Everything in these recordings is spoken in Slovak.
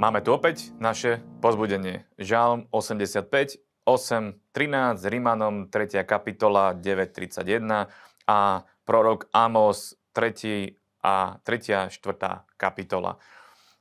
Máme tu opäť naše pozbudenie. Žalm 85, 8, 13, Rímanom 3. kapitola 9, 31 a prorok Amos 3. a 3. 4. kapitola.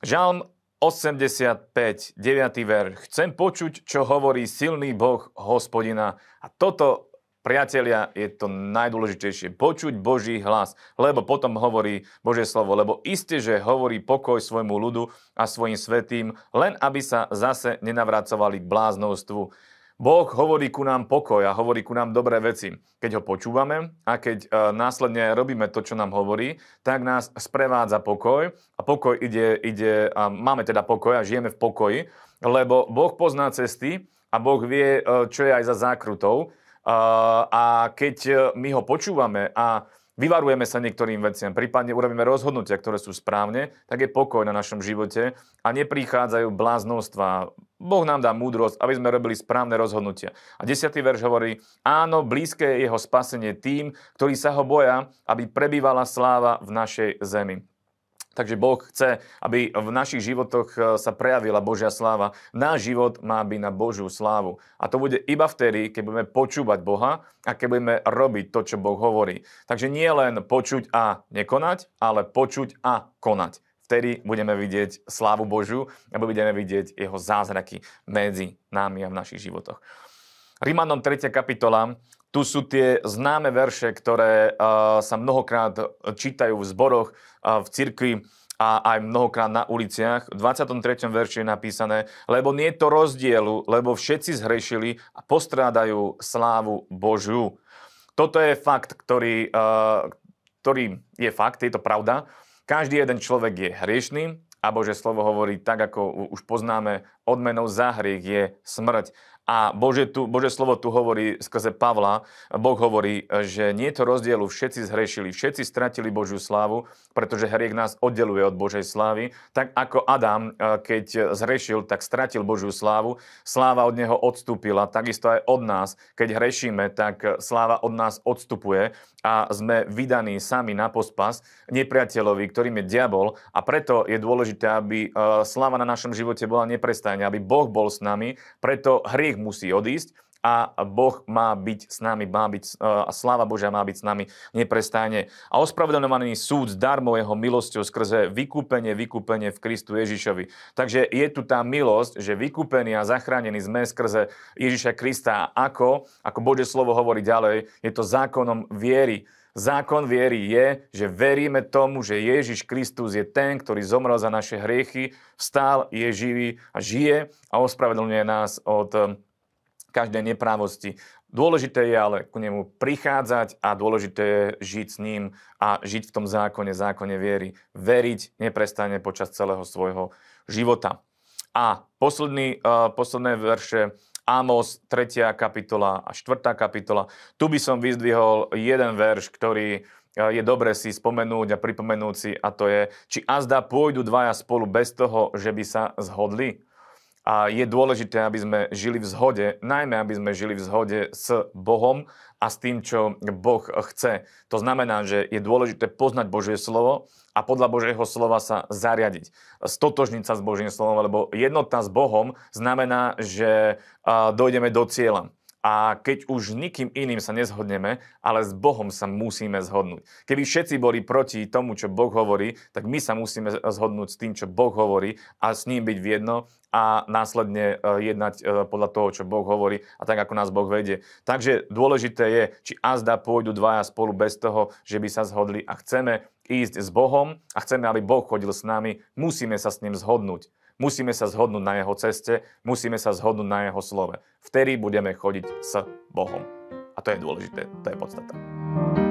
Žalm 85, 9. verš. Chcem počuť, čo hovorí silný Boh hospodina. A toto Priatelia, je to najdôležitejšie. Počuť Boží hlas, lebo potom hovorí Božie slovo. Lebo isté, že hovorí pokoj svojmu ľudu a svojim svetým, len aby sa zase nenavracovali k bláznostvu. Boh hovorí ku nám pokoj a hovorí ku nám dobré veci. Keď ho počúvame a keď e, následne robíme to, čo nám hovorí, tak nás sprevádza pokoj a pokoj ide, ide a máme teda pokoj a žijeme v pokoji, lebo Boh pozná cesty a Boh vie, e, čo je aj za zákrutou a keď e, my ho počúvame a vyvarujeme sa niektorým veciam, prípadne urobíme rozhodnutia, ktoré sú správne, tak je pokoj na našom živote a neprichádzajú bláznostva. Boh nám dá múdrosť, aby sme robili správne rozhodnutia. A desiatý verš hovorí, áno, blízke je jeho spasenie tým, ktorí sa ho boja, aby prebývala sláva v našej zemi. Takže Boh chce, aby v našich životoch e, sa prejavila Božia sláva. Náš život má byť na Božiu slávu. A to bude iba vtedy, keď budeme počúvať Boha a keď budeme robiť to, čo Boh hovorí. Takže nie len počuť a nekonať, ale počuť a konať. Vtedy budeme vidieť slávu Božiu a budeme vidieť jeho zázraky medzi nami a v našich životoch. Rímanom 3. kapitola tu sú tie známe verše, ktoré uh, sa mnohokrát čítajú v zboroch, uh, v cirkvi a aj mnohokrát na uliciach. V 23. verši je napísané, lebo nie je to rozdielu, lebo všetci zhrešili a postrádajú slávu Božiu. Toto je fakt, ktorý, uh, ktorý je fakt, je to pravda. Každý jeden človek je hriešný a Bože slovo hovorí tak, ako už poznáme, odmenou za hriech je smrť. A Bože, tu, Bože slovo tu hovorí skrze Pavla, Boh hovorí, že nie je to rozdielu, všetci zhrešili, všetci stratili Božiu slávu, pretože hriech nás oddeluje od Božej slávy. Tak ako Adam, eh, keď zhrešil, tak stratil Božiu slávu, sláva od neho odstúpila, takisto aj od nás. Keď hrešíme, tak sláva od nás odstupuje a sme vydaní sami na pospas nepriateľovi, ktorým je diabol a preto je dôležité, aby eh, sláva na našom živote bola neprestajne, aby Boh bol s nami, preto hriech musí odísť a Boh má byť s nami, má byť, a sláva Božia má byť s nami neprestajne. A ospravedlňovaný súd darmo jeho milosťou skrze vykúpenie, vykúpenie v Kristu Ježišovi. Takže je tu tá milosť, že vykúpení a zachránení sme skrze Ježiša Krista. Ako, ako Božie slovo hovorí ďalej, je to zákonom viery. Zákon viery je, že veríme tomu, že Ježiš Kristus je ten, ktorý zomrel za naše hriechy, vstal, je živý a žije a ospravedlňuje nás od každej neprávosti. Dôležité je ale ku nemu prichádzať a dôležité je žiť s ním a žiť v tom zákone, zákone viery. Veriť neprestane počas celého svojho života. A posledný, uh, posledné verše Amos 3. kapitola a 4. kapitola. Tu by som vyzdvihol jeden verš, ktorý je dobre si spomenúť a pripomenúť si a to je, či azda pôjdu dvaja spolu bez toho, že by sa zhodli. A je dôležité, aby sme žili v zhode, najmä aby sme žili v zhode s Bohom a s tým, čo Boh chce. To znamená, že je dôležité poznať Božie slovo a podľa Božieho slova sa zariadiť. Stotožniť sa s Božím slovom, lebo jednota s Bohom znamená, že dojdeme do cieľa. A keď už nikým iným sa nezhodneme, ale s Bohom sa musíme zhodnúť. Keby všetci boli proti tomu, čo Boh hovorí, tak my sa musíme zhodnúť s tým, čo Boh hovorí a s ním byť v jedno a následne e, jednať e, podľa toho, čo Boh hovorí a tak, ako nás Boh vedie. Takže dôležité je, či azda pôjdu dvaja spolu bez toho, že by sa zhodli a chceme ísť s Bohom a chceme, aby Boh chodil s nami, musíme sa s ním zhodnúť. Musíme sa zhodnúť na jeho ceste, musíme sa zhodnúť na jeho slove. Vtedy budeme chodiť s Bohom. A to je dôležité, to je podstata.